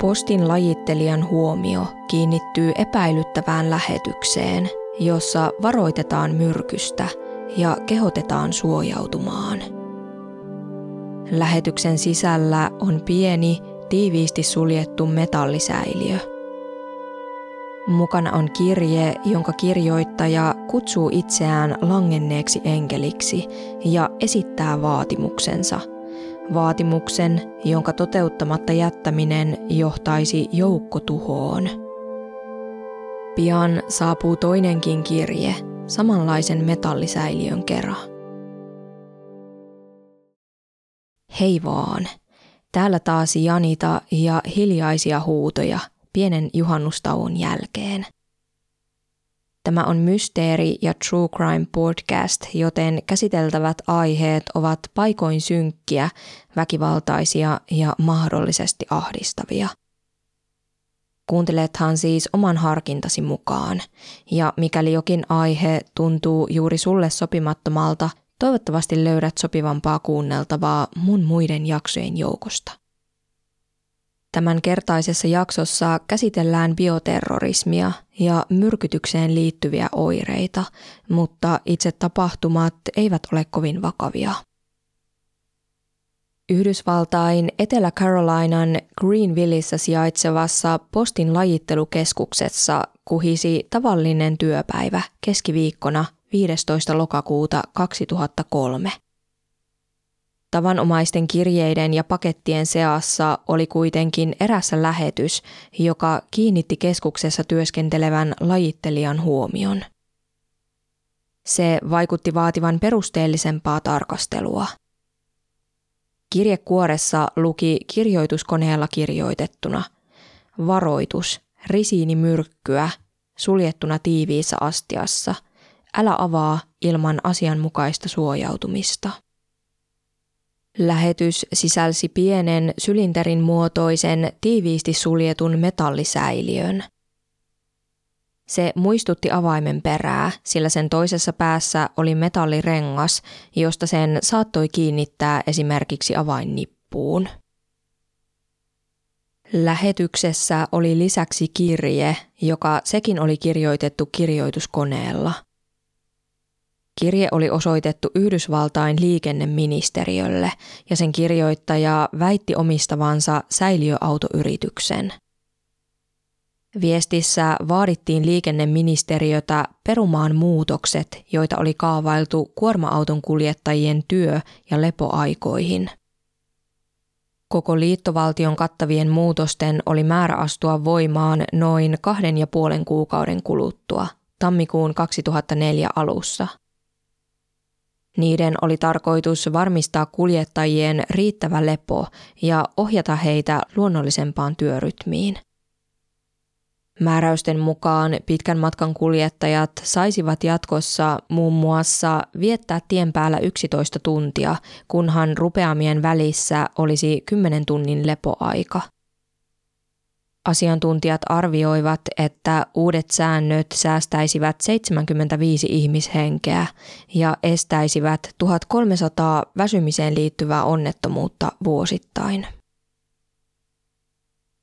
Postin lajittelijan huomio kiinnittyy epäilyttävään lähetykseen, jossa varoitetaan myrkystä ja kehotetaan suojautumaan. Lähetyksen sisällä on pieni, tiiviisti suljettu metallisäiliö. Mukana on kirje, jonka kirjoittaja kutsuu itseään langenneeksi enkeliksi ja esittää vaatimuksensa – vaatimuksen, jonka toteuttamatta jättäminen johtaisi joukkotuhoon. Pian saapuu toinenkin kirje, samanlaisen metallisäiliön kera. Hei vaan, täällä taas Janita ja hiljaisia huutoja pienen juhannustauon jälkeen – Tämä on mysteeri- ja true crime podcast, joten käsiteltävät aiheet ovat paikoin synkkiä, väkivaltaisia ja mahdollisesti ahdistavia. Kuuntelethan siis oman harkintasi mukaan, ja mikäli jokin aihe tuntuu juuri sulle sopimattomalta, toivottavasti löydät sopivampaa kuunneltavaa mun muiden jaksojen joukosta. Tämän kertaisessa jaksossa käsitellään bioterrorismia ja myrkytykseen liittyviä oireita, mutta itse tapahtumat eivät ole kovin vakavia. Yhdysvaltain Etelä-Carolinan Greenvillissä sijaitsevassa postin lajittelukeskuksessa kuhisi tavallinen työpäivä keskiviikkona 15. lokakuuta 2003. Tavanomaisten kirjeiden ja pakettien seassa oli kuitenkin erässä lähetys, joka kiinnitti keskuksessa työskentelevän lajittelijan huomion. Se vaikutti vaativan perusteellisempaa tarkastelua. Kirjekuoressa luki kirjoituskoneella kirjoitettuna Varoitus, risiinimyrkkyä, suljettuna tiiviissä astiassa. Älä avaa ilman asianmukaista suojautumista. Lähetys sisälsi pienen sylinterin muotoisen tiiviisti suljetun metallisäiliön. Se muistutti avaimen perää, sillä sen toisessa päässä oli metallirengas, josta sen saattoi kiinnittää esimerkiksi avainnippuun. Lähetyksessä oli lisäksi kirje, joka sekin oli kirjoitettu kirjoituskoneella – Kirje oli osoitettu Yhdysvaltain liikenneministeriölle ja sen kirjoittaja väitti omistavansa säiliöautoyrityksen. Viestissä vaadittiin liikenneministeriötä perumaan muutokset, joita oli kaavailtu kuorma-auton kuljettajien työ- ja lepoaikoihin. Koko liittovaltion kattavien muutosten oli määrä astua voimaan noin kahden ja puolen kuukauden kuluttua, tammikuun 2004 alussa – niiden oli tarkoitus varmistaa kuljettajien riittävä lepo ja ohjata heitä luonnollisempaan työrytmiin. Määräysten mukaan pitkän matkan kuljettajat saisivat jatkossa muun muassa viettää tien päällä 11 tuntia, kunhan rupeamien välissä olisi 10 tunnin lepoaika – Asiantuntijat arvioivat, että uudet säännöt säästäisivät 75 ihmishenkeä ja estäisivät 1300 väsymiseen liittyvää onnettomuutta vuosittain.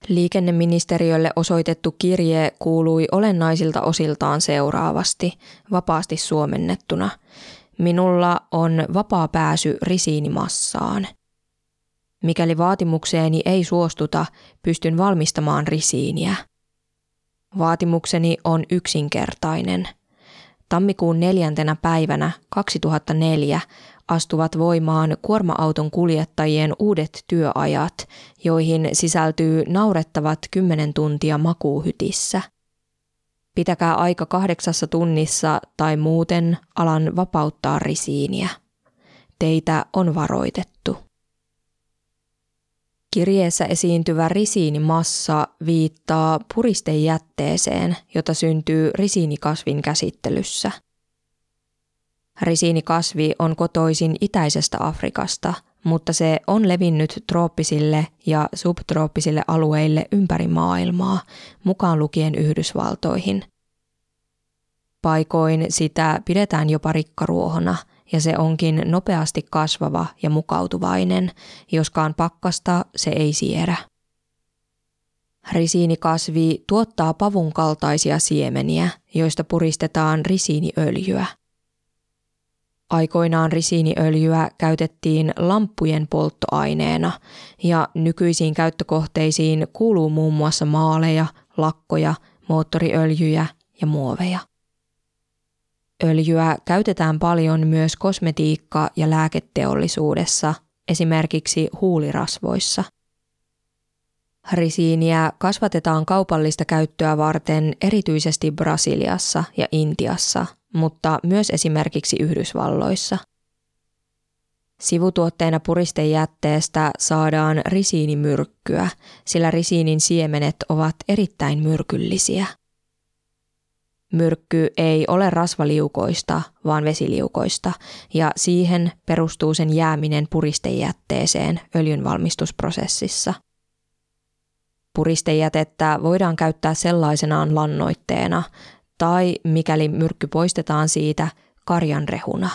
Liikenneministeriölle osoitettu kirje kuului olennaisilta osiltaan seuraavasti, vapaasti suomennettuna. Minulla on vapaa pääsy risiinimassaan – Mikäli vaatimukseeni ei suostuta, pystyn valmistamaan risiiniä. Vaatimukseni on yksinkertainen. Tammikuun neljäntenä päivänä 2004 astuvat voimaan kuorma-auton kuljettajien uudet työajat, joihin sisältyy naurettavat 10 tuntia makuuhytissä. Pitäkää aika kahdeksassa tunnissa tai muuten alan vapauttaa risiiniä. Teitä on varoitettu. Kirjeessä esiintyvä risiinimassa viittaa puristejätteeseen, jota syntyy risiinikasvin käsittelyssä. Risiinikasvi on kotoisin itäisestä Afrikasta, mutta se on levinnyt trooppisille ja subtrooppisille alueille ympäri maailmaa, mukaan lukien Yhdysvaltoihin. Paikoin sitä pidetään jopa rikkaruohona – ja se onkin nopeasti kasvava ja mukautuvainen, joskaan pakkasta se ei siedä. Risiinikasvi tuottaa pavun kaltaisia siemeniä, joista puristetaan risiiniöljyä. Aikoinaan risiiniöljyä käytettiin lamppujen polttoaineena ja nykyisiin käyttökohteisiin kuuluu muun muassa maaleja, lakkoja, moottoriöljyjä ja muoveja. Öljyä käytetään paljon myös kosmetiikka- ja lääketeollisuudessa, esimerkiksi huulirasvoissa. Risiiniä kasvatetaan kaupallista käyttöä varten erityisesti Brasiliassa ja Intiassa, mutta myös esimerkiksi Yhdysvalloissa. Sivutuotteena puristejätteestä saadaan risiinimyrkkyä, sillä risiinin siemenet ovat erittäin myrkyllisiä. Myrkky ei ole rasvaliukoista, vaan vesiliukoista, ja siihen perustuu sen jääminen puristejätteeseen öljynvalmistusprosessissa. Puristejätettä voidaan käyttää sellaisenaan lannoitteena, tai mikäli myrkky poistetaan siitä, karjanrehuna.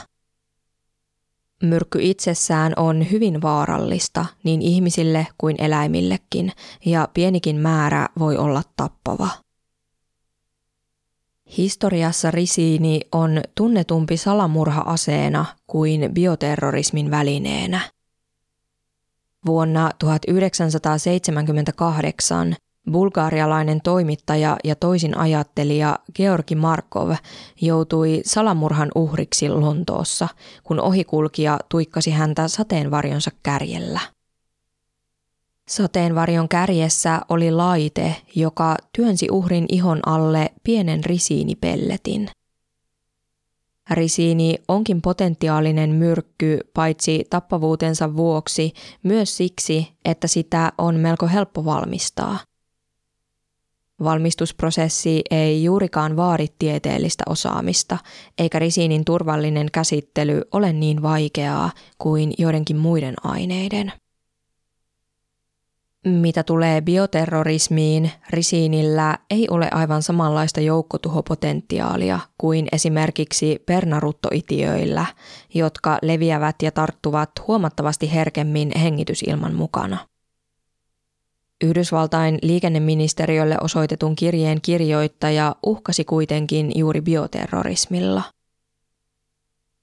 Myrkky itsessään on hyvin vaarallista niin ihmisille kuin eläimillekin, ja pienikin määrä voi olla tappava. Historiassa risiini on tunnetumpi salamurha-aseena kuin bioterrorismin välineenä. Vuonna 1978 bulgaarialainen toimittaja ja toisin ajattelija Georgi Markov joutui salamurhan uhriksi Lontoossa, kun ohikulkija tuikkasi häntä sateenvarjonsa kärjellä. Sateenvarjon kärjessä oli laite, joka työnsi uhrin ihon alle pienen risiinipelletin. Risiini onkin potentiaalinen myrkky paitsi tappavuutensa vuoksi myös siksi, että sitä on melko helppo valmistaa. Valmistusprosessi ei juurikaan vaadi tieteellistä osaamista, eikä risiinin turvallinen käsittely ole niin vaikeaa kuin joidenkin muiden aineiden. Mitä tulee bioterrorismiin, risiinillä ei ole aivan samanlaista joukkotuhopotentiaalia kuin esimerkiksi pernaruttoitiöillä, jotka leviävät ja tarttuvat huomattavasti herkemmin hengitysilman mukana. Yhdysvaltain liikenneministeriölle osoitetun kirjeen kirjoittaja uhkasi kuitenkin juuri bioterrorismilla –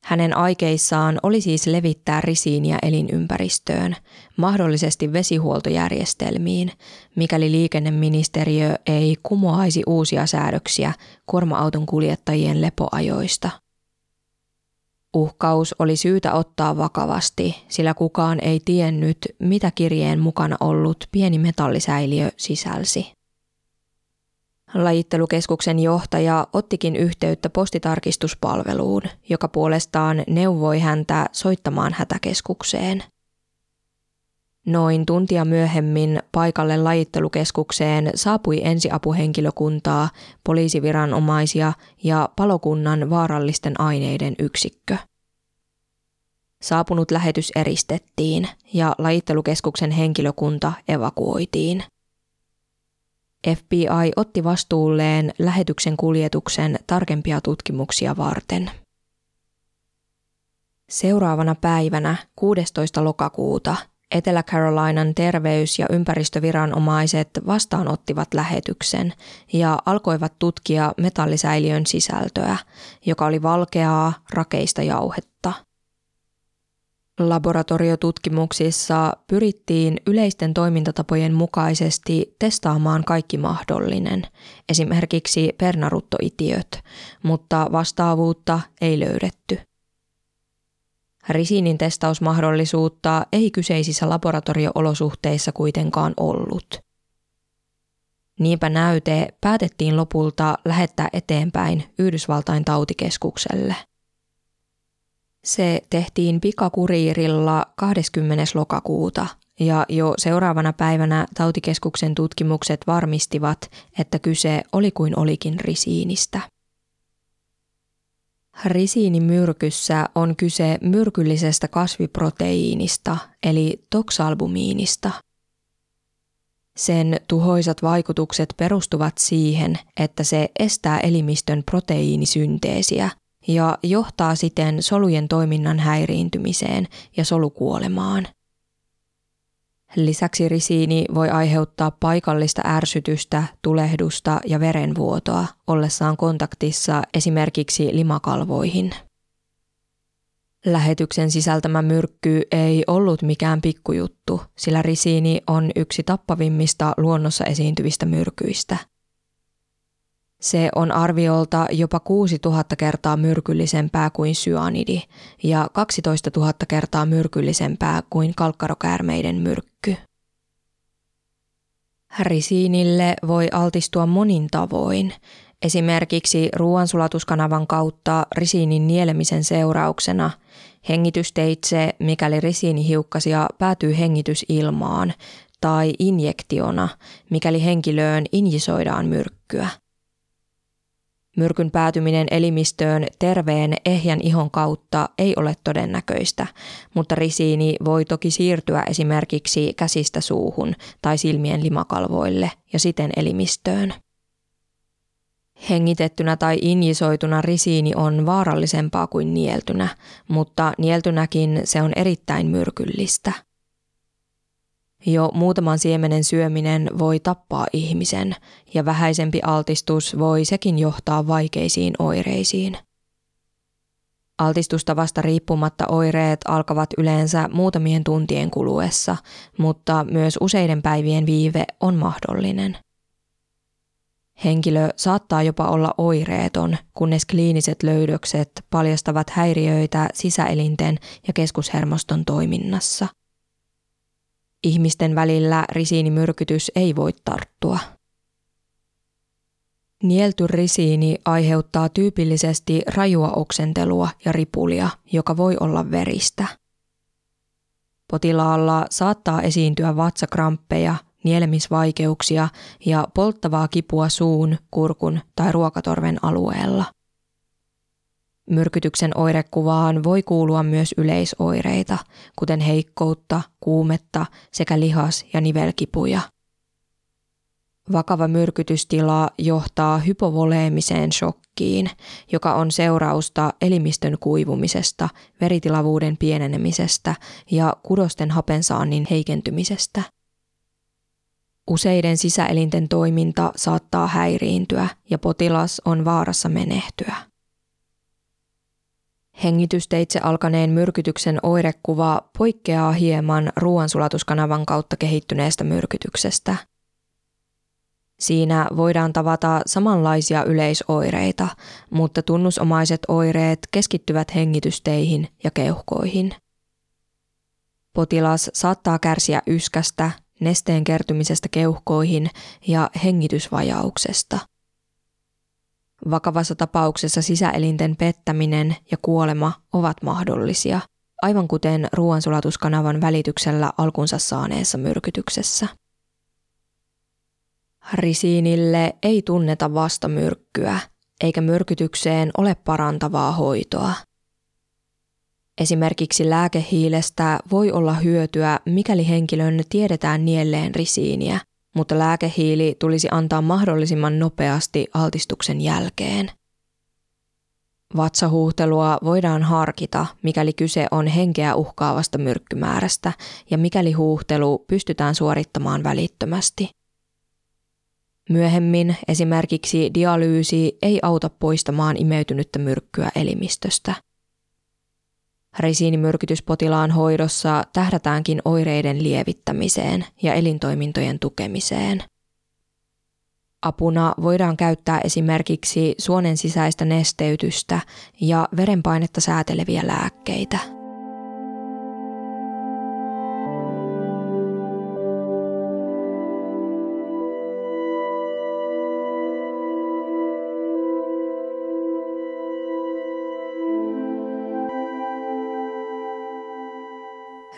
hänen aikeissaan oli siis levittää risiiniä elinympäristöön, mahdollisesti vesihuoltojärjestelmiin, mikäli liikenneministeriö ei kumoaisi uusia säädöksiä kuorma-auton kuljettajien lepoajoista. Uhkaus oli syytä ottaa vakavasti, sillä kukaan ei tiennyt, mitä kirjeen mukana ollut pieni metallisäiliö sisälsi. Lajittelukeskuksen johtaja ottikin yhteyttä postitarkistuspalveluun, joka puolestaan neuvoi häntä soittamaan hätäkeskukseen. Noin tuntia myöhemmin paikalle lajittelukeskukseen saapui ensiapuhenkilökuntaa, poliisiviranomaisia ja palokunnan vaarallisten aineiden yksikkö. Saapunut lähetys eristettiin ja lajittelukeskuksen henkilökunta evakuoitiin – FBI otti vastuulleen lähetyksen kuljetuksen tarkempia tutkimuksia varten. Seuraavana päivänä 16. lokakuuta Etelä-Carolinan terveys- ja ympäristöviranomaiset vastaanottivat lähetyksen ja alkoivat tutkia metallisäiliön sisältöä, joka oli valkeaa, rakeista jauhetta – Laboratoriotutkimuksissa pyrittiin yleisten toimintatapojen mukaisesti testaamaan kaikki mahdollinen, esimerkiksi pernaruttoitiöt, mutta vastaavuutta ei löydetty. Risiinin testausmahdollisuutta ei kyseisissä laboratorioolosuhteissa kuitenkaan ollut. Niinpä näyte päätettiin lopulta lähettää eteenpäin Yhdysvaltain tautikeskukselle – se tehtiin pikakuriirilla 20. lokakuuta ja jo seuraavana päivänä tautikeskuksen tutkimukset varmistivat, että kyse oli kuin olikin risiinistä. Risiinimyrkyssä on kyse myrkyllisestä kasviproteiinista eli toksalbumiinista. Sen tuhoisat vaikutukset perustuvat siihen, että se estää elimistön proteiinisynteesiä – ja johtaa siten solujen toiminnan häiriintymiseen ja solukuolemaan. Lisäksi risiini voi aiheuttaa paikallista ärsytystä, tulehdusta ja verenvuotoa ollessaan kontaktissa esimerkiksi limakalvoihin. Lähetyksen sisältämä myrkky ei ollut mikään pikkujuttu, sillä risiini on yksi tappavimmista luonnossa esiintyvistä myrkyistä. Se on arviolta jopa 6000 kertaa myrkyllisempää kuin syanidi ja 12 000 kertaa myrkyllisempää kuin kalkkarokäärmeiden myrkky. Risiinille voi altistua monin tavoin, esimerkiksi ruoansulatuskanavan kautta risiinin nielemisen seurauksena, hengitysteitse, mikäli risiinihiukkasia päätyy hengitysilmaan, tai injektiona, mikäli henkilöön injisoidaan myrkkyä. Myrkyn päätyminen elimistöön terveen ehjän ihon kautta ei ole todennäköistä, mutta risiini voi toki siirtyä esimerkiksi käsistä suuhun tai silmien limakalvoille ja siten elimistöön. Hengitettynä tai injisoituna risiini on vaarallisempaa kuin nieltynä, mutta nieltynäkin se on erittäin myrkyllistä. Jo muutaman siemenen syöminen voi tappaa ihmisen ja vähäisempi altistus voi sekin johtaa vaikeisiin oireisiin. Altistusta vasta riippumatta oireet alkavat yleensä muutamien tuntien kuluessa, mutta myös useiden päivien viive on mahdollinen. Henkilö saattaa jopa olla oireeton, kunnes kliiniset löydökset paljastavat häiriöitä sisäelinten ja keskushermoston toiminnassa. Ihmisten välillä risiinimyrkytys ei voi tarttua. Nielty risiini aiheuttaa tyypillisesti rajua oksentelua ja ripulia, joka voi olla veristä. Potilaalla saattaa esiintyä vatsakramppeja, nielemisvaikeuksia ja polttavaa kipua suun, kurkun tai ruokatorven alueella. Myrkytyksen oirekuvaan voi kuulua myös yleisoireita, kuten heikkoutta, kuumetta sekä lihas- ja nivelkipuja. Vakava myrkytystila johtaa hypovoleemiseen shokkiin, joka on seurausta elimistön kuivumisesta, veritilavuuden pienenemisestä ja kudosten hapensaannin heikentymisestä. Useiden sisäelinten toiminta saattaa häiriintyä ja potilas on vaarassa menehtyä. Hengitysteitse alkaneen myrkytyksen oirekuva poikkeaa hieman ruoansulatuskanavan kautta kehittyneestä myrkytyksestä. Siinä voidaan tavata samanlaisia yleisoireita, mutta tunnusomaiset oireet keskittyvät hengitysteihin ja keuhkoihin. Potilas saattaa kärsiä yskästä, nesteen kertymisestä keuhkoihin ja hengitysvajauksesta. Vakavassa tapauksessa sisäelinten pettäminen ja kuolema ovat mahdollisia, aivan kuten ruoansulatuskanavan välityksellä alkunsa saaneessa myrkytyksessä. Risiinille ei tunneta vastamyrkkyä, eikä myrkytykseen ole parantavaa hoitoa – Esimerkiksi lääkehiilestä voi olla hyötyä, mikäli henkilön tiedetään nielleen risiiniä, mutta lääkehiili tulisi antaa mahdollisimman nopeasti altistuksen jälkeen. Vatsahuhtelua voidaan harkita, mikäli kyse on henkeä uhkaavasta myrkkymäärästä ja mikäli huuhtelu pystytään suorittamaan välittömästi. Myöhemmin esimerkiksi dialyysi ei auta poistamaan imeytynyttä myrkkyä elimistöstä – Risiinimyrkytyspotilaan hoidossa tähdätäänkin oireiden lievittämiseen ja elintoimintojen tukemiseen. Apuna voidaan käyttää esimerkiksi suonen sisäistä nesteytystä ja verenpainetta sääteleviä lääkkeitä.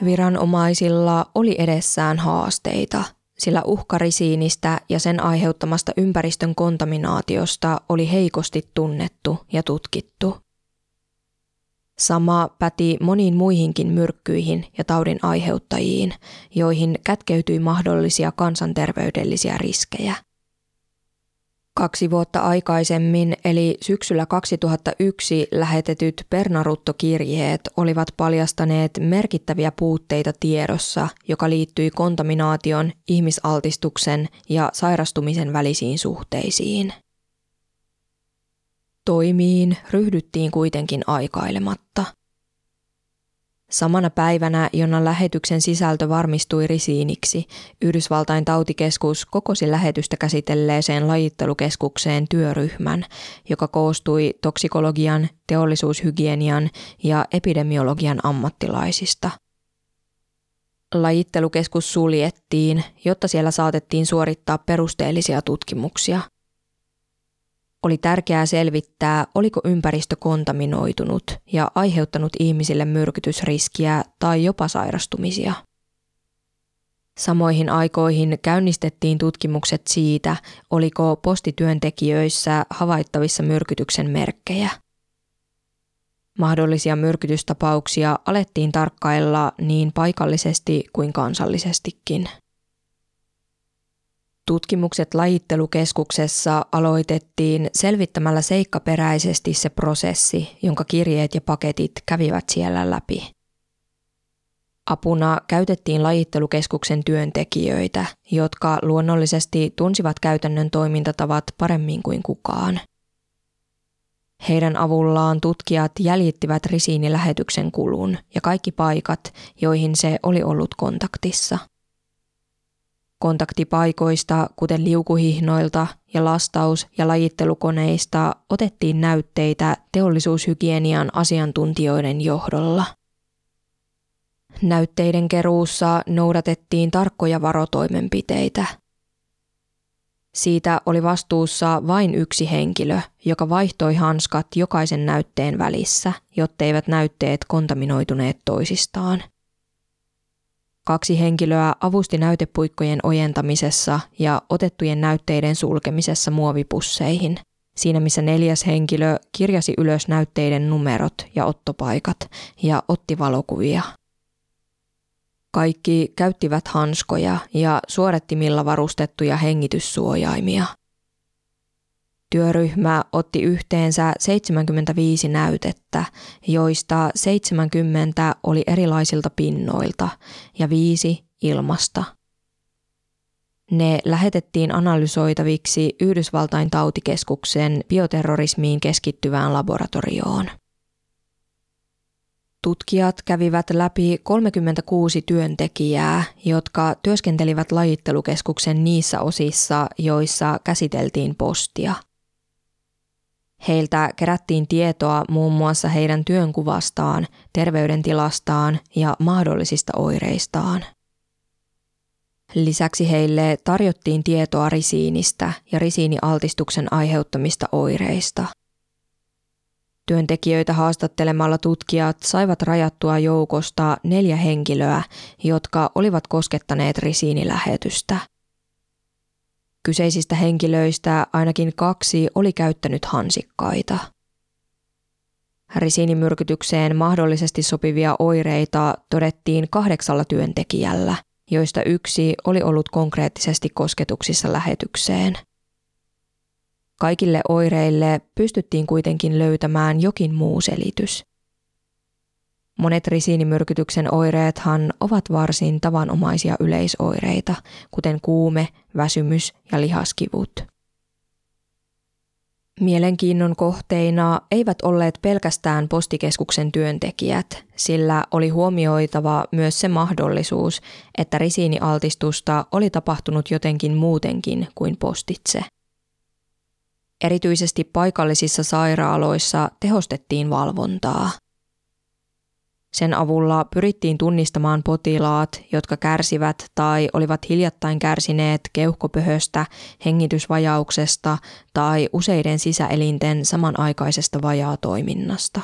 Viranomaisilla oli edessään haasteita, sillä uhkarisiinistä ja sen aiheuttamasta ympäristön kontaminaatiosta oli heikosti tunnettu ja tutkittu. Sama päti moniin muihinkin myrkkyihin ja taudin aiheuttajiin, joihin kätkeytyi mahdollisia kansanterveydellisiä riskejä. Kaksi vuotta aikaisemmin, eli syksyllä 2001 lähetetyt Pernarutto-kirjeet olivat paljastaneet merkittäviä puutteita tiedossa, joka liittyi kontaminaation, ihmisaltistuksen ja sairastumisen välisiin suhteisiin. Toimiin ryhdyttiin kuitenkin aikailematta – Samana päivänä, jona lähetyksen sisältö varmistui risiiniksi, Yhdysvaltain tautikeskus kokosi lähetystä käsitelleeseen lajittelukeskukseen työryhmän, joka koostui toksikologian, teollisuushygienian ja epidemiologian ammattilaisista. Lajittelukeskus suljettiin, jotta siellä saatettiin suorittaa perusteellisia tutkimuksia – oli tärkeää selvittää, oliko ympäristö kontaminoitunut ja aiheuttanut ihmisille myrkytysriskiä tai jopa sairastumisia. Samoihin aikoihin käynnistettiin tutkimukset siitä, oliko postityöntekijöissä havaittavissa myrkytyksen merkkejä. Mahdollisia myrkytystapauksia alettiin tarkkailla niin paikallisesti kuin kansallisestikin. Tutkimukset lajittelukeskuksessa aloitettiin selvittämällä seikkaperäisesti se prosessi, jonka kirjeet ja paketit kävivät siellä läpi. Apuna käytettiin lajittelukeskuksen työntekijöitä, jotka luonnollisesti tunsivat käytännön toimintatavat paremmin kuin kukaan. Heidän avullaan tutkijat jäljittivät risiinilähetyksen kulun ja kaikki paikat, joihin se oli ollut kontaktissa – Kontaktipaikoista, kuten liukuhihnoilta ja lastaus- ja lajittelukoneista, otettiin näytteitä teollisuushygienian asiantuntijoiden johdolla. Näytteiden keruussa noudatettiin tarkkoja varotoimenpiteitä. Siitä oli vastuussa vain yksi henkilö, joka vaihtoi hanskat jokaisen näytteen välissä, jotteivät näytteet kontaminoituneet toisistaan – Kaksi henkilöä avusti näytepuikkojen ojentamisessa ja otettujen näytteiden sulkemisessa muovipusseihin. Siinä missä neljäs henkilö kirjasi ylös näytteiden numerot ja ottopaikat ja otti valokuvia. Kaikki käyttivät hanskoja ja suorettimilla varustettuja hengityssuojaimia – Työryhmä otti yhteensä 75 näytettä, joista 70 oli erilaisilta pinnoilta ja viisi ilmasta. Ne lähetettiin analysoitaviksi Yhdysvaltain tautikeskuksen bioterrorismiin keskittyvään laboratorioon. Tutkijat kävivät läpi 36 työntekijää, jotka työskentelivät lajittelukeskuksen niissä osissa, joissa käsiteltiin postia – Heiltä kerättiin tietoa muun muassa heidän työnkuvastaan, terveydentilastaan ja mahdollisista oireistaan. Lisäksi heille tarjottiin tietoa risiinistä ja risiinialtistuksen aiheuttamista oireista. Työntekijöitä haastattelemalla tutkijat saivat rajattua joukosta neljä henkilöä, jotka olivat koskettaneet risiinilähetystä – Kyseisistä henkilöistä ainakin kaksi oli käyttänyt hansikkaita. Risiinimyrkytykseen mahdollisesti sopivia oireita todettiin kahdeksalla työntekijällä, joista yksi oli ollut konkreettisesti kosketuksissa lähetykseen. Kaikille oireille pystyttiin kuitenkin löytämään jokin muu selitys. Monet risiinimyrkytyksen oireethan ovat varsin tavanomaisia yleisoireita, kuten kuume, väsymys ja lihaskivut. Mielenkiinnon kohteina eivät olleet pelkästään postikeskuksen työntekijät, sillä oli huomioitava myös se mahdollisuus, että risiinialtistusta oli tapahtunut jotenkin muutenkin kuin postitse. Erityisesti paikallisissa sairaaloissa tehostettiin valvontaa – sen avulla pyrittiin tunnistamaan potilaat, jotka kärsivät tai olivat hiljattain kärsineet keuhkopöhöstä, hengitysvajauksesta tai useiden sisäelinten samanaikaisesta vajaatoiminnasta.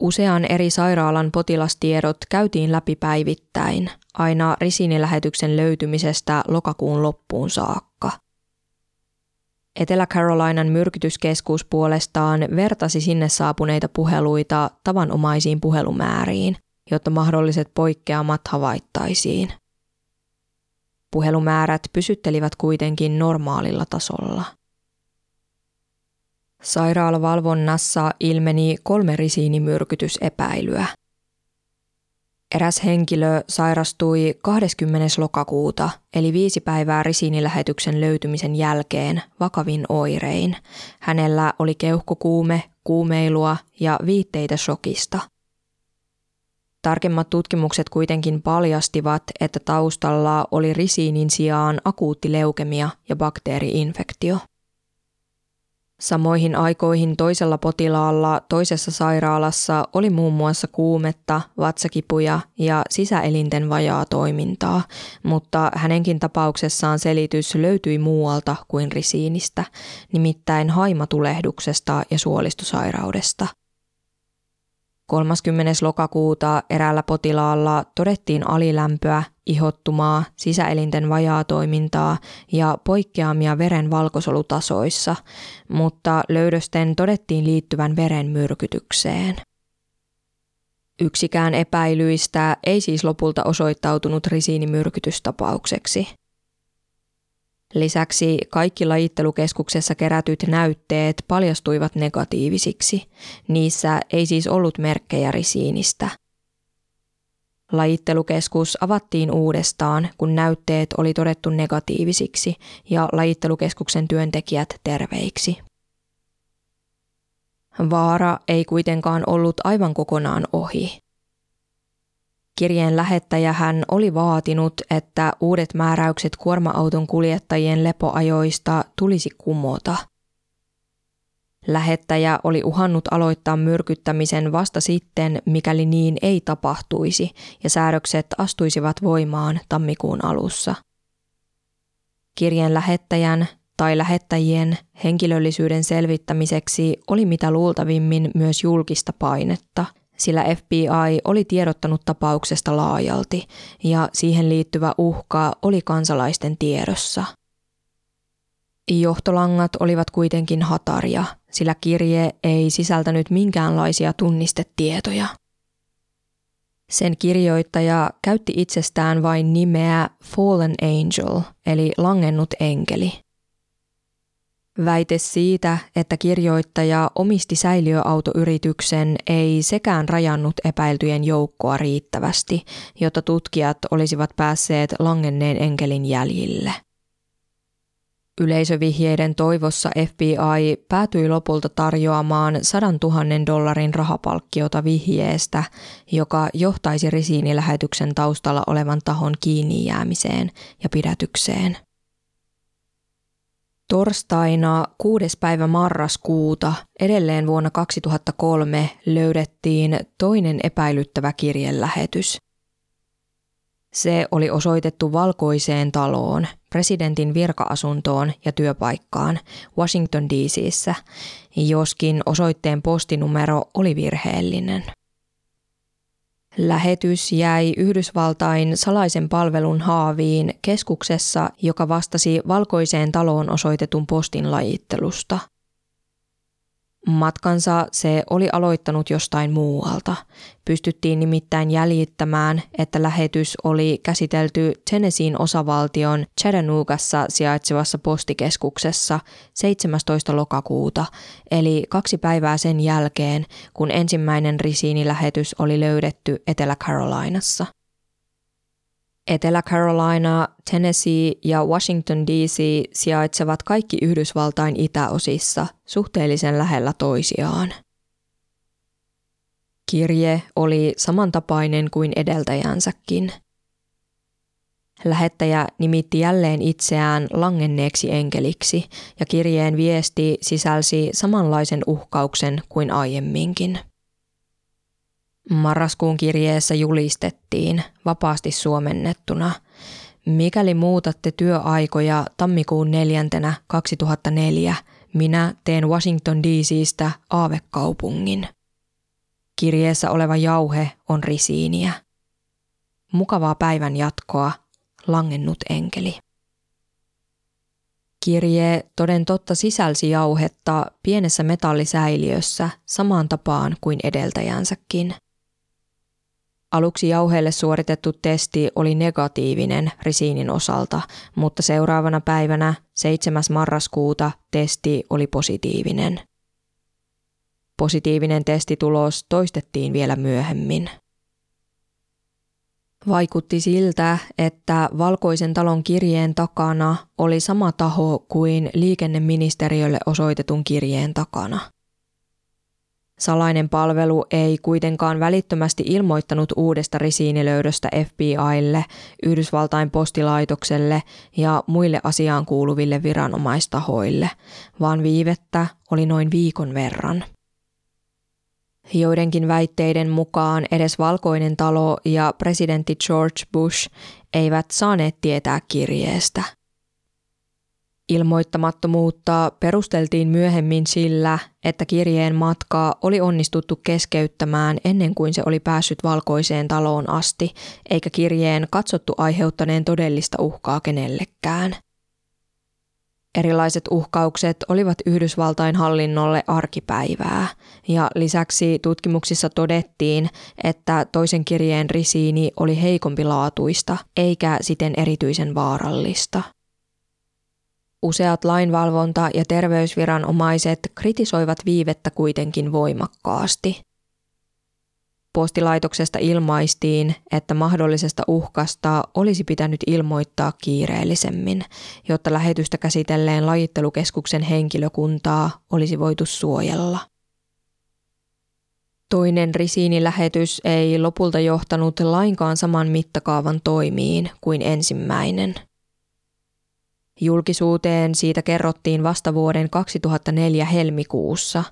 Usean eri sairaalan potilastiedot käytiin läpi päivittäin, aina risinilähetyksen löytymisestä lokakuun loppuun saakka – Etelä-Carolinan myrkytyskeskus puolestaan vertasi sinne saapuneita puheluita tavanomaisiin puhelumääriin, jotta mahdolliset poikkeamat havaittaisiin. Puhelumäärät pysyttelivät kuitenkin normaalilla tasolla. Sairaalavalvonnassa ilmeni kolme risiinimyrkytysepäilyä. Eräs henkilö sairastui 20. lokakuuta, eli viisi päivää risiinilähetyksen löytymisen jälkeen, vakavin oirein. Hänellä oli keuhkokuume, kuumeilua ja viitteitä shokista. Tarkemmat tutkimukset kuitenkin paljastivat, että taustalla oli risiinin sijaan akuutti leukemia ja bakteeriinfektio. Samoihin aikoihin toisella potilaalla toisessa sairaalassa oli muun muassa kuumetta, vatsakipuja ja sisäelinten vajaa toimintaa, mutta hänenkin tapauksessaan selitys löytyi muualta kuin risiinistä, nimittäin haimatulehduksesta ja suolistosairaudesta – 30. lokakuuta eräällä potilaalla todettiin alilämpöä, ihottumaa, sisäelinten vajaa toimintaa ja poikkeamia veren valkosolutasoissa, mutta löydösten todettiin liittyvän veren myrkytykseen. Yksikään epäilyistä ei siis lopulta osoittautunut risiinimyrkytystapaukseksi. Lisäksi kaikki lajittelukeskuksessa kerätyt näytteet paljastuivat negatiivisiksi. Niissä ei siis ollut merkkejä risiinistä. Lajittelukeskus avattiin uudestaan, kun näytteet oli todettu negatiivisiksi ja lajittelukeskuksen työntekijät terveiksi. Vaara ei kuitenkaan ollut aivan kokonaan ohi. Kirjeen lähettäjä hän oli vaatinut, että uudet määräykset kuorma-auton kuljettajien lepoajoista tulisi kumota. Lähettäjä oli uhannut aloittaa myrkyttämisen vasta sitten, mikäli niin ei tapahtuisi, ja säädökset astuisivat voimaan tammikuun alussa. Kirjeen lähettäjän tai lähettäjien henkilöllisyyden selvittämiseksi oli mitä luultavimmin myös julkista painetta – sillä FBI oli tiedottanut tapauksesta laajalti ja siihen liittyvä uhka oli kansalaisten tiedossa. Johtolangat olivat kuitenkin hataria, sillä kirje ei sisältänyt minkäänlaisia tunnistetietoja. Sen kirjoittaja käytti itsestään vain nimeä Fallen Angel, eli langennut enkeli – Väite siitä, että kirjoittaja omisti säiliöautoyrityksen, ei sekään rajannut epäiltyjen joukkoa riittävästi, jotta tutkijat olisivat päässeet langenneen enkelin jäljille. Yleisövihjeiden toivossa FBI päätyi lopulta tarjoamaan 100 000 dollarin rahapalkkiota vihjeestä, joka johtaisi risiinilähetyksen taustalla olevan tahon kiinni jäämiseen ja pidätykseen. Torstaina 6. päivä marraskuuta edelleen vuonna 2003 löydettiin toinen epäilyttävä kirjelähetys. Se oli osoitettu valkoiseen taloon, presidentin virkaasuntoon ja työpaikkaan Washington DCissä, joskin osoitteen postinumero oli virheellinen. Lähetys jäi Yhdysvaltain salaisen palvelun haaviin keskuksessa, joka vastasi valkoiseen taloon osoitetun postin lajittelusta – Matkansa se oli aloittanut jostain muualta. Pystyttiin nimittäin jäljittämään, että lähetys oli käsitelty Tennesseein osavaltion Chattanoogaassa sijaitsevassa postikeskuksessa 17. lokakuuta, eli kaksi päivää sen jälkeen, kun ensimmäinen risiinilähetys oli löydetty Etelä-Carolinassa. Etelä-Carolina, Tennessee ja Washington DC sijaitsevat kaikki Yhdysvaltain itäosissa suhteellisen lähellä toisiaan. Kirje oli samantapainen kuin edeltäjänsäkin. Lähettäjä nimitti jälleen itseään langenneeksi enkeliksi ja kirjeen viesti sisälsi samanlaisen uhkauksen kuin aiemminkin. Marraskuun kirjeessä julistettiin, vapaasti suomennettuna, mikäli muutatte työaikoja tammikuun neljäntenä 2004, minä teen Washington DCstä aavekaupungin. Kirjeessä oleva jauhe on risiiniä. Mukavaa päivän jatkoa, langennut enkeli. Kirje toden totta sisälsi jauhetta pienessä metallisäiliössä samaan tapaan kuin edeltäjänsäkin – Aluksi jauheelle suoritettu testi oli negatiivinen risiinin osalta, mutta seuraavana päivänä 7. marraskuuta testi oli positiivinen. Positiivinen testitulos toistettiin vielä myöhemmin. Vaikutti siltä, että Valkoisen talon kirjeen takana oli sama taho kuin liikenneministeriölle osoitetun kirjeen takana. Salainen palvelu ei kuitenkaan välittömästi ilmoittanut uudesta risiinilöydöstä FBIlle, Yhdysvaltain postilaitokselle ja muille asiaan kuuluville viranomaistahoille, vaan viivettä oli noin viikon verran. Joidenkin väitteiden mukaan edes Valkoinen talo ja presidentti George Bush eivät saaneet tietää kirjeestä. Ilmoittamattomuutta perusteltiin myöhemmin sillä, että kirjeen matkaa oli onnistuttu keskeyttämään ennen kuin se oli päässyt valkoiseen taloon asti, eikä kirjeen katsottu aiheuttaneen todellista uhkaa kenellekään – Erilaiset uhkaukset olivat Yhdysvaltain hallinnolle arkipäivää ja lisäksi tutkimuksissa todettiin, että toisen kirjeen risiini oli heikompi laatuista eikä siten erityisen vaarallista. Useat lainvalvonta- ja terveysviranomaiset kritisoivat viivettä kuitenkin voimakkaasti. Postilaitoksesta ilmaistiin, että mahdollisesta uhkasta olisi pitänyt ilmoittaa kiireellisemmin, jotta lähetystä käsitelleen lajittelukeskuksen henkilökuntaa olisi voitu suojella. Toinen risiinilähetys ei lopulta johtanut lainkaan saman mittakaavan toimiin kuin ensimmäinen – Julkisuuteen siitä kerrottiin vasta vuoden 2004 helmikuussa,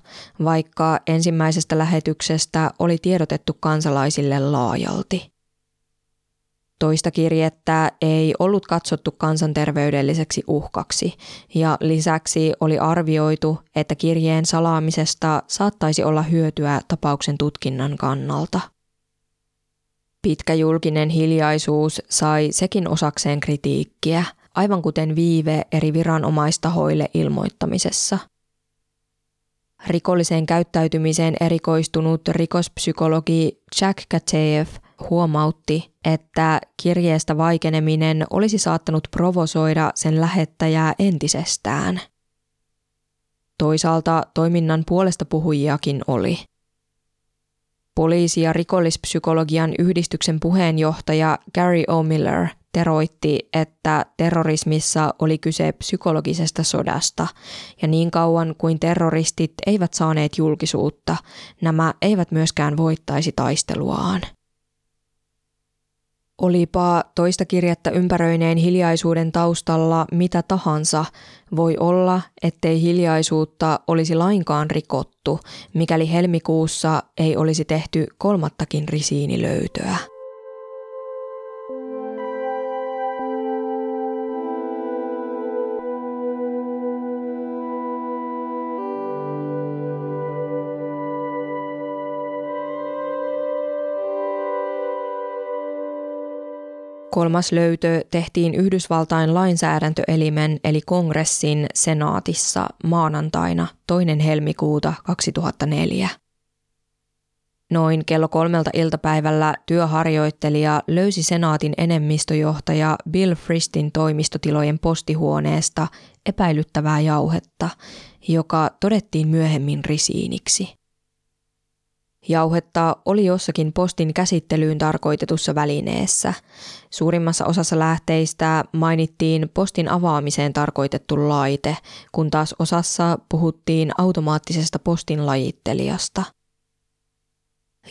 vaikka ensimmäisestä lähetyksestä oli tiedotettu kansalaisille laajalti. Toista kirjettä ei ollut katsottu kansanterveydelliseksi uhkaksi ja lisäksi oli arvioitu, että kirjeen salaamisesta saattaisi olla hyötyä tapauksen tutkinnan kannalta. Pitkä julkinen hiljaisuus sai sekin osakseen kritiikkiä – aivan kuten viive eri viranomaistahoille ilmoittamisessa. Rikolliseen käyttäytymiseen erikoistunut rikospsykologi Jack Kateev huomautti, että kirjeestä vaikeneminen olisi saattanut provosoida sen lähettäjää entisestään. Toisaalta toiminnan puolesta puhujiakin oli. Poliisi- ja rikollispsykologian yhdistyksen puheenjohtaja Gary O'Miller teroitti, että terrorismissa oli kyse psykologisesta sodasta, ja niin kauan kuin terroristit eivät saaneet julkisuutta, nämä eivät myöskään voittaisi taisteluaan. Olipa toista kirjettä ympäröineen hiljaisuuden taustalla mitä tahansa, voi olla, ettei hiljaisuutta olisi lainkaan rikottu, mikäli helmikuussa ei olisi tehty kolmattakin risiinilöytöä. Kolmas löytö tehtiin Yhdysvaltain lainsäädäntöelimen eli kongressin senaatissa maanantaina toinen helmikuuta 2004. Noin kello kolmelta iltapäivällä työharjoittelija löysi senaatin enemmistöjohtaja Bill Fristin toimistotilojen postihuoneesta epäilyttävää jauhetta, joka todettiin myöhemmin risiiniksi. Jauhetta oli jossakin postin käsittelyyn tarkoitetussa välineessä. Suurimmassa osassa lähteistä mainittiin postin avaamiseen tarkoitettu laite, kun taas osassa puhuttiin automaattisesta postin lajittelijasta.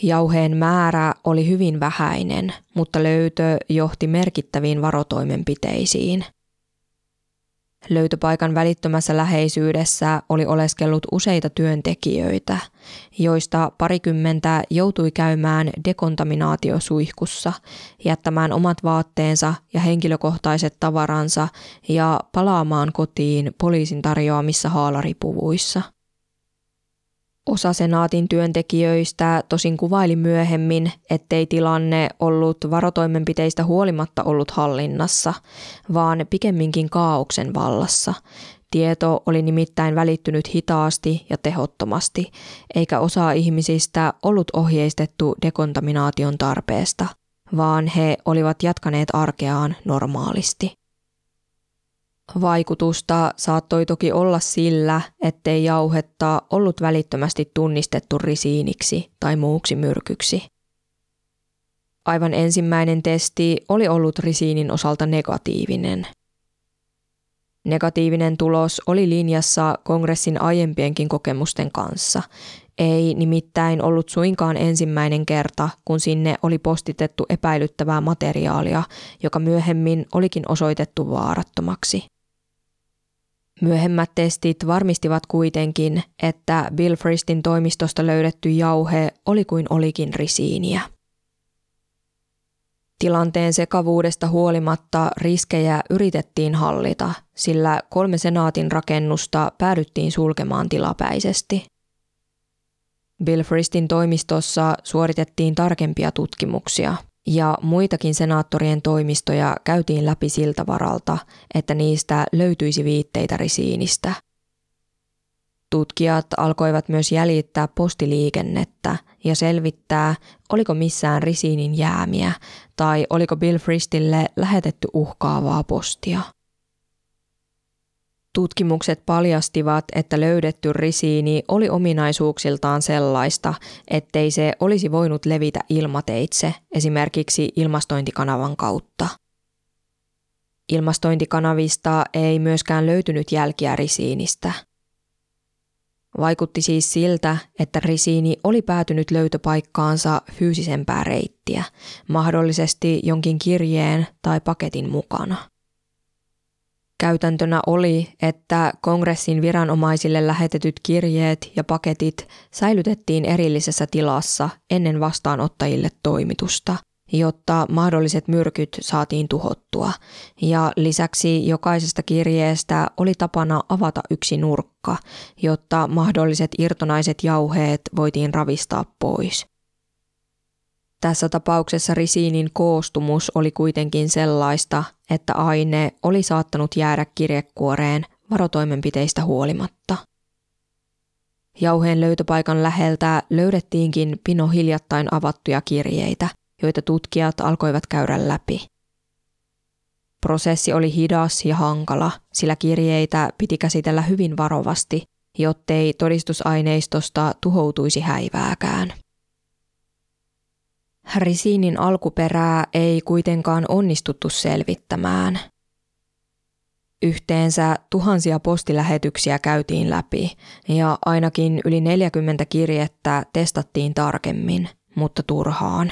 Jauheen määrä oli hyvin vähäinen, mutta löytö johti merkittäviin varotoimenpiteisiin – Löytöpaikan välittömässä läheisyydessä oli oleskellut useita työntekijöitä, joista parikymmentä joutui käymään dekontaminaatiosuihkussa, jättämään omat vaatteensa ja henkilökohtaiset tavaransa ja palaamaan kotiin poliisin tarjoamissa haalaripuvuissa – Osa senaatin työntekijöistä tosin kuvaili myöhemmin, ettei tilanne ollut varotoimenpiteistä huolimatta ollut hallinnassa, vaan pikemminkin kaauksen vallassa. Tieto oli nimittäin välittynyt hitaasti ja tehottomasti, eikä osa ihmisistä ollut ohjeistettu dekontaminaation tarpeesta, vaan he olivat jatkaneet arkeaan normaalisti. Vaikutusta saattoi toki olla sillä, ettei jauhetta ollut välittömästi tunnistettu risiiniksi tai muuksi myrkyksi. Aivan ensimmäinen testi oli ollut risiinin osalta negatiivinen. Negatiivinen tulos oli linjassa kongressin aiempienkin kokemusten kanssa. Ei nimittäin ollut suinkaan ensimmäinen kerta, kun sinne oli postitettu epäilyttävää materiaalia, joka myöhemmin olikin osoitettu vaarattomaksi. Myöhemmät testit varmistivat kuitenkin, että Bill Fristin toimistosta löydetty jauhe oli kuin olikin risiiniä. Tilanteen sekavuudesta huolimatta riskejä yritettiin hallita, sillä kolme senaatin rakennusta päädyttiin sulkemaan tilapäisesti. Bill Fristin toimistossa suoritettiin tarkempia tutkimuksia – ja muitakin senaattorien toimistoja käytiin läpi siltä varalta, että niistä löytyisi viitteitä risiinistä. Tutkijat alkoivat myös jäljittää postiliikennettä ja selvittää, oliko missään risiinin jäämiä tai oliko Bill Fristille lähetetty uhkaavaa postia. Tutkimukset paljastivat, että löydetty risiini oli ominaisuuksiltaan sellaista, ettei se olisi voinut levitä ilmateitse, esimerkiksi ilmastointikanavan kautta. Ilmastointikanavista ei myöskään löytynyt jälkiä risiinistä. Vaikutti siis siltä, että risiini oli päätynyt löytöpaikkaansa fyysisempää reittiä, mahdollisesti jonkin kirjeen tai paketin mukana. Käytäntönä oli, että kongressin viranomaisille lähetetyt kirjeet ja paketit säilytettiin erillisessä tilassa ennen vastaanottajille toimitusta, jotta mahdolliset myrkyt saatiin tuhottua. Ja lisäksi jokaisesta kirjeestä oli tapana avata yksi nurkka, jotta mahdolliset irtonaiset jauheet voitiin ravistaa pois. Tässä tapauksessa risiinin koostumus oli kuitenkin sellaista, että aine oli saattanut jäädä kirjekuoreen varotoimenpiteistä huolimatta. Jauheen löytöpaikan läheltä löydettiinkin pino hiljattain avattuja kirjeitä, joita tutkijat alkoivat käydä läpi. Prosessi oli hidas ja hankala, sillä kirjeitä piti käsitellä hyvin varovasti, jottei todistusaineistosta tuhoutuisi häivääkään. Risiinin alkuperää ei kuitenkaan onnistuttu selvittämään. Yhteensä tuhansia postilähetyksiä käytiin läpi ja ainakin yli 40 kirjettä testattiin tarkemmin, mutta turhaan.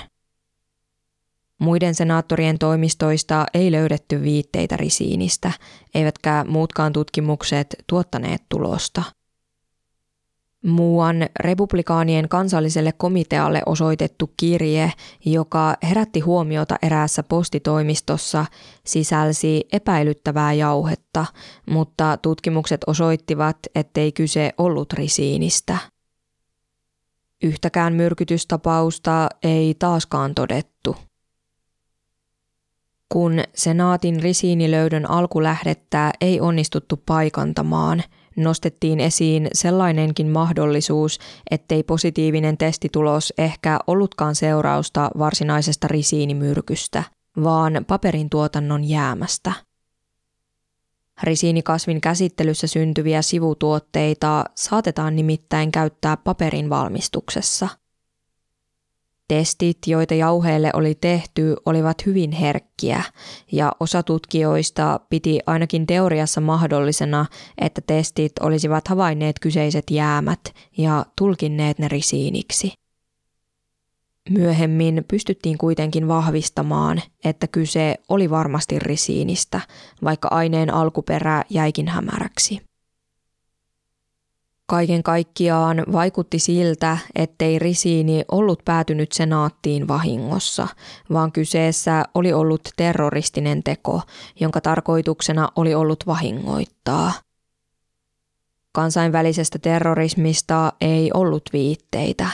Muiden senaattorien toimistoista ei löydetty viitteitä risiinistä, eivätkä muutkaan tutkimukset tuottaneet tulosta – muuan republikaanien kansalliselle komitealle osoitettu kirje, joka herätti huomiota eräässä postitoimistossa, sisälsi epäilyttävää jauhetta, mutta tutkimukset osoittivat, ettei kyse ollut risiinistä. Yhtäkään myrkytystapausta ei taaskaan todettu. Kun senaatin risiinilöydön alkulähdettä ei onnistuttu paikantamaan – nostettiin esiin sellainenkin mahdollisuus, ettei positiivinen testitulos ehkä ollutkaan seurausta varsinaisesta risiinimyrkystä, vaan paperin tuotannon jäämästä. Risiinikasvin käsittelyssä syntyviä sivutuotteita saatetaan nimittäin käyttää paperin valmistuksessa – Testit, joita jauheelle oli tehty, olivat hyvin herkkiä ja osa tutkijoista piti ainakin teoriassa mahdollisena, että testit olisivat havainneet kyseiset jäämät ja tulkinneet ne risiiniksi. Myöhemmin pystyttiin kuitenkin vahvistamaan, että kyse oli varmasti risiinistä, vaikka aineen alkuperä jäikin hämäräksi. Kaiken kaikkiaan vaikutti siltä, ettei risiini ollut päätynyt senaattiin vahingossa, vaan kyseessä oli ollut terroristinen teko, jonka tarkoituksena oli ollut vahingoittaa. Kansainvälisestä terrorismista ei ollut viitteitä.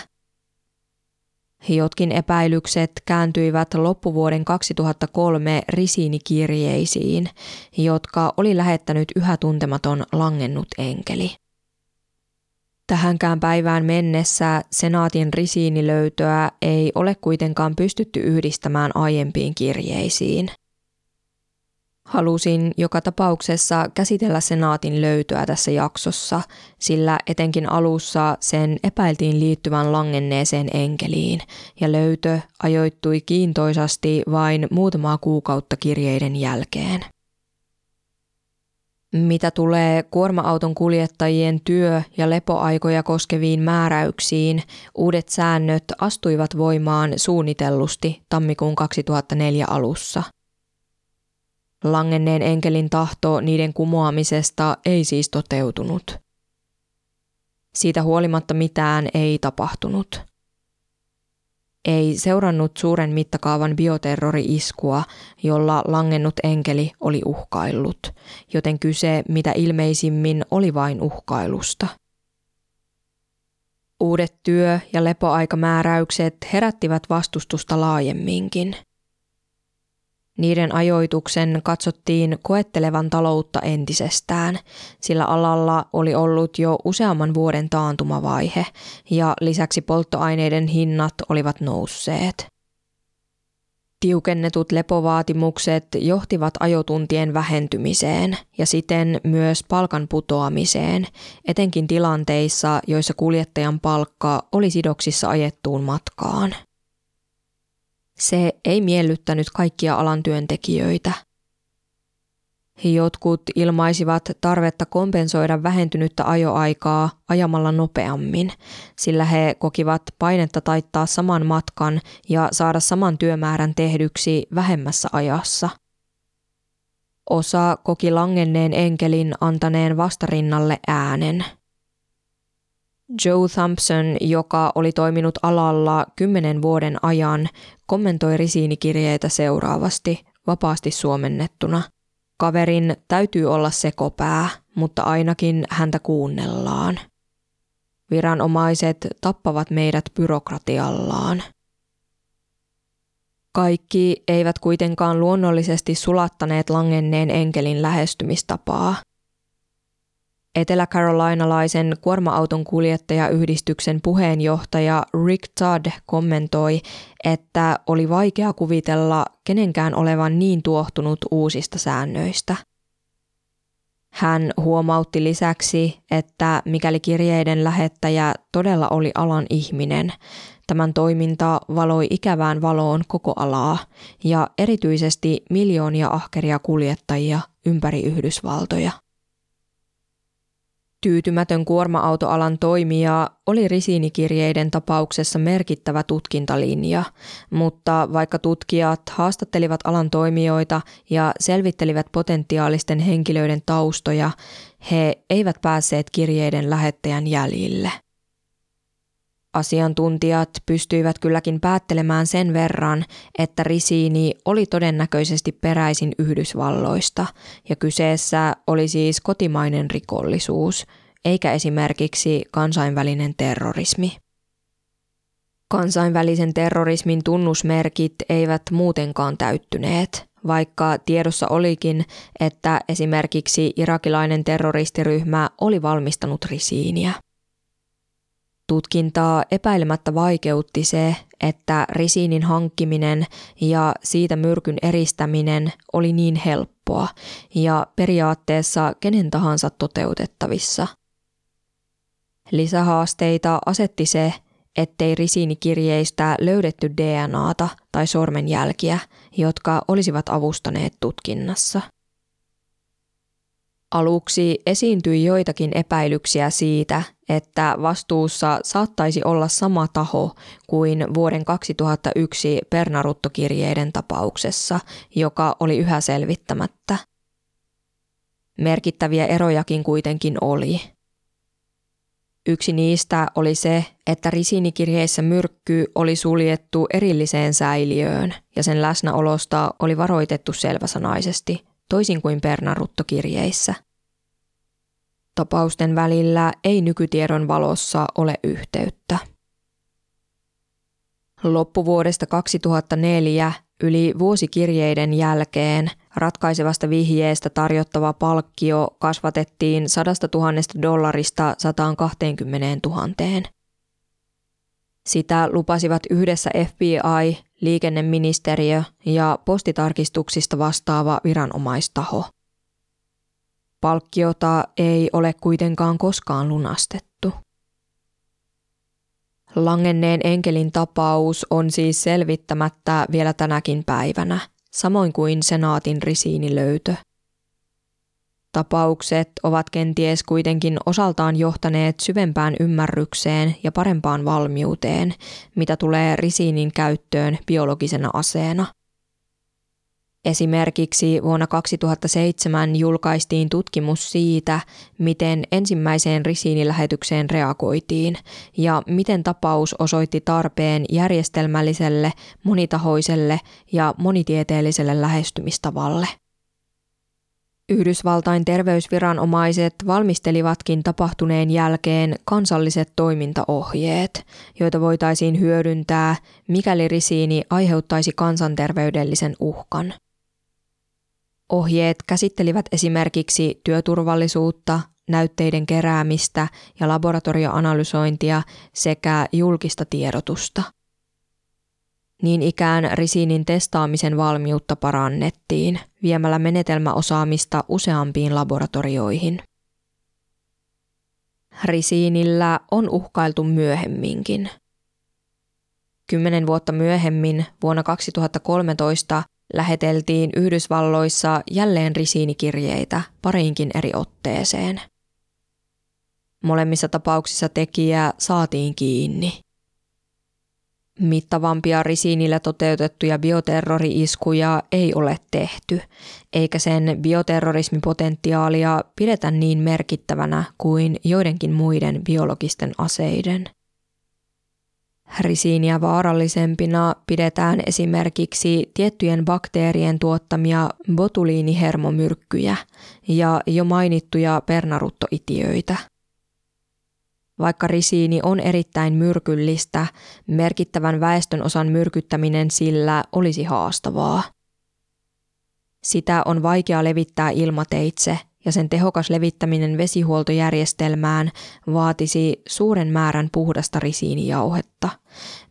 Jotkin epäilykset kääntyivät loppuvuoden 2003 risiinikirjeisiin, jotka oli lähettänyt yhä tuntematon langennut enkeli. Tähänkään päivään mennessä senaatin risiinilöytöä ei ole kuitenkaan pystytty yhdistämään aiempiin kirjeisiin. Halusin joka tapauksessa käsitellä senaatin löytöä tässä jaksossa, sillä etenkin alussa sen epäiltiin liittyvän langenneeseen enkeliin, ja löytö ajoittui kiintoisasti vain muutamaa kuukautta kirjeiden jälkeen. Mitä tulee kuorma-auton kuljettajien työ- ja lepoaikoja koskeviin määräyksiin, uudet säännöt astuivat voimaan suunnitellusti tammikuun 2004 alussa. Langenneen enkelin tahto niiden kumoamisesta ei siis toteutunut. Siitä huolimatta mitään ei tapahtunut ei seurannut suuren mittakaavan bioterrori-iskua, jolla langennut enkeli oli uhkaillut, joten kyse mitä ilmeisimmin oli vain uhkailusta. Uudet työ- ja lepoaikamääräykset herättivät vastustusta laajemminkin – niiden ajoituksen katsottiin koettelevan taloutta entisestään, sillä alalla oli ollut jo useamman vuoden taantumavaihe ja lisäksi polttoaineiden hinnat olivat nousseet. Tiukennetut lepovaatimukset johtivat ajotuntien vähentymiseen ja siten myös palkan putoamiseen, etenkin tilanteissa, joissa kuljettajan palkka oli sidoksissa ajettuun matkaan. Se ei miellyttänyt kaikkia alan työntekijöitä. Jotkut ilmaisivat tarvetta kompensoida vähentynyttä ajoaikaa ajamalla nopeammin, sillä he kokivat painetta taittaa saman matkan ja saada saman työmäärän tehdyksi vähemmässä ajassa. Osa koki langenneen enkelin antaneen vastarinnalle äänen – Joe Thompson, joka oli toiminut alalla kymmenen vuoden ajan, kommentoi risiinikirjeitä seuraavasti, vapaasti suomennettuna. Kaverin täytyy olla sekopää, mutta ainakin häntä kuunnellaan. Viranomaiset tappavat meidät byrokratiallaan. Kaikki eivät kuitenkaan luonnollisesti sulattaneet langenneen enkelin lähestymistapaa – Etelä-Carolinalaisen kuorma-auton kuljettajayhdistyksen puheenjohtaja Rick Todd kommentoi, että oli vaikea kuvitella kenenkään olevan niin tuohtunut uusista säännöistä. Hän huomautti lisäksi, että mikäli kirjeiden lähettäjä todella oli alan ihminen, tämän toiminta valoi ikävään valoon koko alaa ja erityisesti miljoonia ahkeria kuljettajia ympäri Yhdysvaltoja. Tyytymätön kuorma-autoalan toimija oli risiinikirjeiden tapauksessa merkittävä tutkintalinja, mutta vaikka tutkijat haastattelivat alan toimijoita ja selvittelivät potentiaalisten henkilöiden taustoja, he eivät päässeet kirjeiden lähettäjän jäljille. Asiantuntijat pystyivät kylläkin päättelemään sen verran, että risiini oli todennäköisesti peräisin Yhdysvalloista ja kyseessä oli siis kotimainen rikollisuus, eikä esimerkiksi kansainvälinen terrorismi. Kansainvälisen terrorismin tunnusmerkit eivät muutenkaan täyttyneet, vaikka tiedossa olikin, että esimerkiksi irakilainen terroristiryhmä oli valmistanut risiiniä. Tutkintaa epäilemättä vaikeutti se, että risiinin hankkiminen ja siitä myrkyn eristäminen oli niin helppoa ja periaatteessa kenen tahansa toteutettavissa. Lisähaasteita asetti se, ettei risiinikirjeistä löydetty DNAta tai sormenjälkiä, jotka olisivat avustaneet tutkinnassa. Aluksi esiintyi joitakin epäilyksiä siitä, että vastuussa saattaisi olla sama taho kuin vuoden 2001 Pernaruttokirjeiden tapauksessa, joka oli yhä selvittämättä. Merkittäviä erojakin kuitenkin oli. Yksi niistä oli se, että risiinikirjeissä myrkky oli suljettu erilliseen säiliöön ja sen läsnäolosta oli varoitettu selväsanaisesti, toisin kuin Pernaruttokirjeissä – Tapausten välillä ei nykytiedon valossa ole yhteyttä. Loppuvuodesta 2004 yli vuosikirjeiden jälkeen ratkaisevasta vihjeestä tarjottava palkkio kasvatettiin 100 000 dollarista 120 000. Sitä lupasivat yhdessä FBI, liikenneministeriö ja postitarkistuksista vastaava viranomaistaho. Palkkiota ei ole kuitenkaan koskaan lunastettu. Langenneen enkelin tapaus on siis selvittämättä vielä tänäkin päivänä, samoin kuin senaatin risiinilöytö. Tapaukset ovat kenties kuitenkin osaltaan johtaneet syvempään ymmärrykseen ja parempaan valmiuteen, mitä tulee risiinin käyttöön biologisena aseena – Esimerkiksi vuonna 2007 julkaistiin tutkimus siitä, miten ensimmäiseen risiinilähetykseen reagoitiin ja miten tapaus osoitti tarpeen järjestelmälliselle, monitahoiselle ja monitieteelliselle lähestymistavalle. Yhdysvaltain terveysviranomaiset valmistelivatkin tapahtuneen jälkeen kansalliset toimintaohjeet, joita voitaisiin hyödyntää, mikäli risiini aiheuttaisi kansanterveydellisen uhkan. Ohjeet käsittelivät esimerkiksi työturvallisuutta, näytteiden keräämistä ja laboratorioanalysointia sekä julkista tiedotusta. Niin ikään risiinin testaamisen valmiutta parannettiin viemällä menetelmäosaamista useampiin laboratorioihin. Risiinillä on uhkailtu myöhemminkin. Kymmenen vuotta myöhemmin, vuonna 2013, läheteltiin Yhdysvalloissa jälleen risiinikirjeitä pariinkin eri otteeseen. Molemmissa tapauksissa tekijä saatiin kiinni. Mittavampia risiinillä toteutettuja bioterrori-iskuja ei ole tehty, eikä sen bioterrorismipotentiaalia pidetä niin merkittävänä kuin joidenkin muiden biologisten aseiden – Risiiniä vaarallisempina pidetään esimerkiksi tiettyjen bakteerien tuottamia botuliinihermomyrkkyjä ja jo mainittuja pernaruttoitiöitä. Vaikka risiini on erittäin myrkyllistä, merkittävän väestön osan myrkyttäminen sillä olisi haastavaa. Sitä on vaikea levittää ilmateitse ja sen tehokas levittäminen vesihuoltojärjestelmään vaatisi suuren määrän puhdasta risiinijauhetta,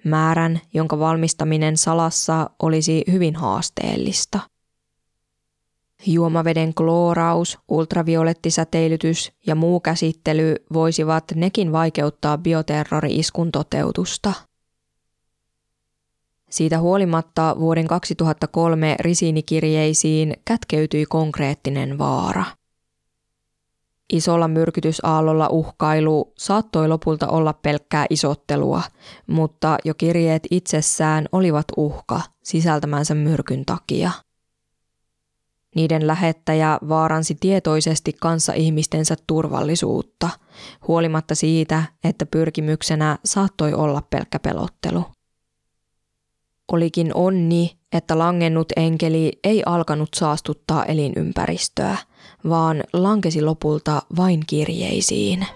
määrän, jonka valmistaminen salassa olisi hyvin haasteellista. Juomaveden klooraus, ultraviolettisäteilytys ja muu käsittely voisivat nekin vaikeuttaa bioterrori-iskun toteutusta. Siitä huolimatta vuoden 2003 risiinikirjeisiin kätkeytyi konkreettinen vaara – Isolla myrkytysaallolla uhkailu saattoi lopulta olla pelkkää isottelua, mutta jo kirjeet itsessään olivat uhka sisältämänsä myrkyn takia. Niiden lähettäjä vaaransi tietoisesti kanssa ihmistensä turvallisuutta, huolimatta siitä, että pyrkimyksenä saattoi olla pelkkä pelottelu. Olikin onni, että langennut enkeli ei alkanut saastuttaa elinympäristöä, vaan lankesi lopulta vain kirjeisiin.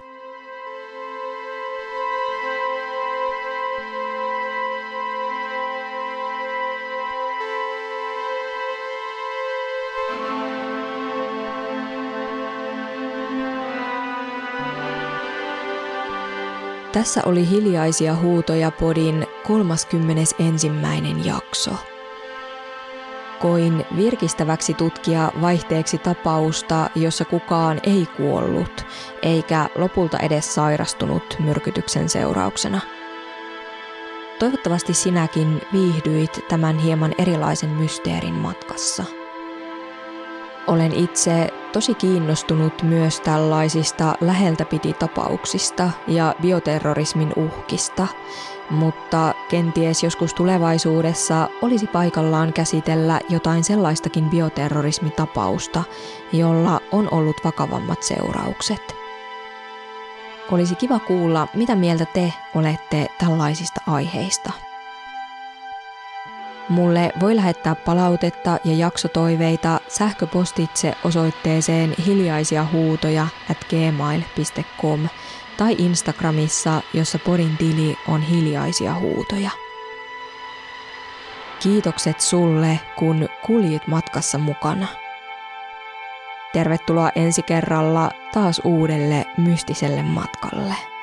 Tässä oli hiljaisia huutoja podin 31. jakso. Koin virkistäväksi tutkia vaihteeksi tapausta, jossa kukaan ei kuollut, eikä lopulta edes sairastunut myrkytyksen seurauksena. Toivottavasti sinäkin viihdyit tämän hieman erilaisen mysteerin matkassa. Olen itse tosi kiinnostunut myös tällaisista läheltä piti tapauksista ja bioterrorismin uhkista, mutta kenties joskus tulevaisuudessa olisi paikallaan käsitellä jotain sellaistakin bioterrorismitapausta, jolla on ollut vakavammat seuraukset. Olisi kiva kuulla, mitä mieltä te olette tällaisista aiheista. Mulle voi lähettää palautetta ja jaksotoiveita sähköpostitse osoitteeseen hiljaisia huutoja at gmail.com tai Instagramissa, jossa podin tili on hiljaisia huutoja. kiitokset sulle, kun kuljit matkassa mukana. Tervetuloa ensi kerralla taas uudelle mystiselle matkalle.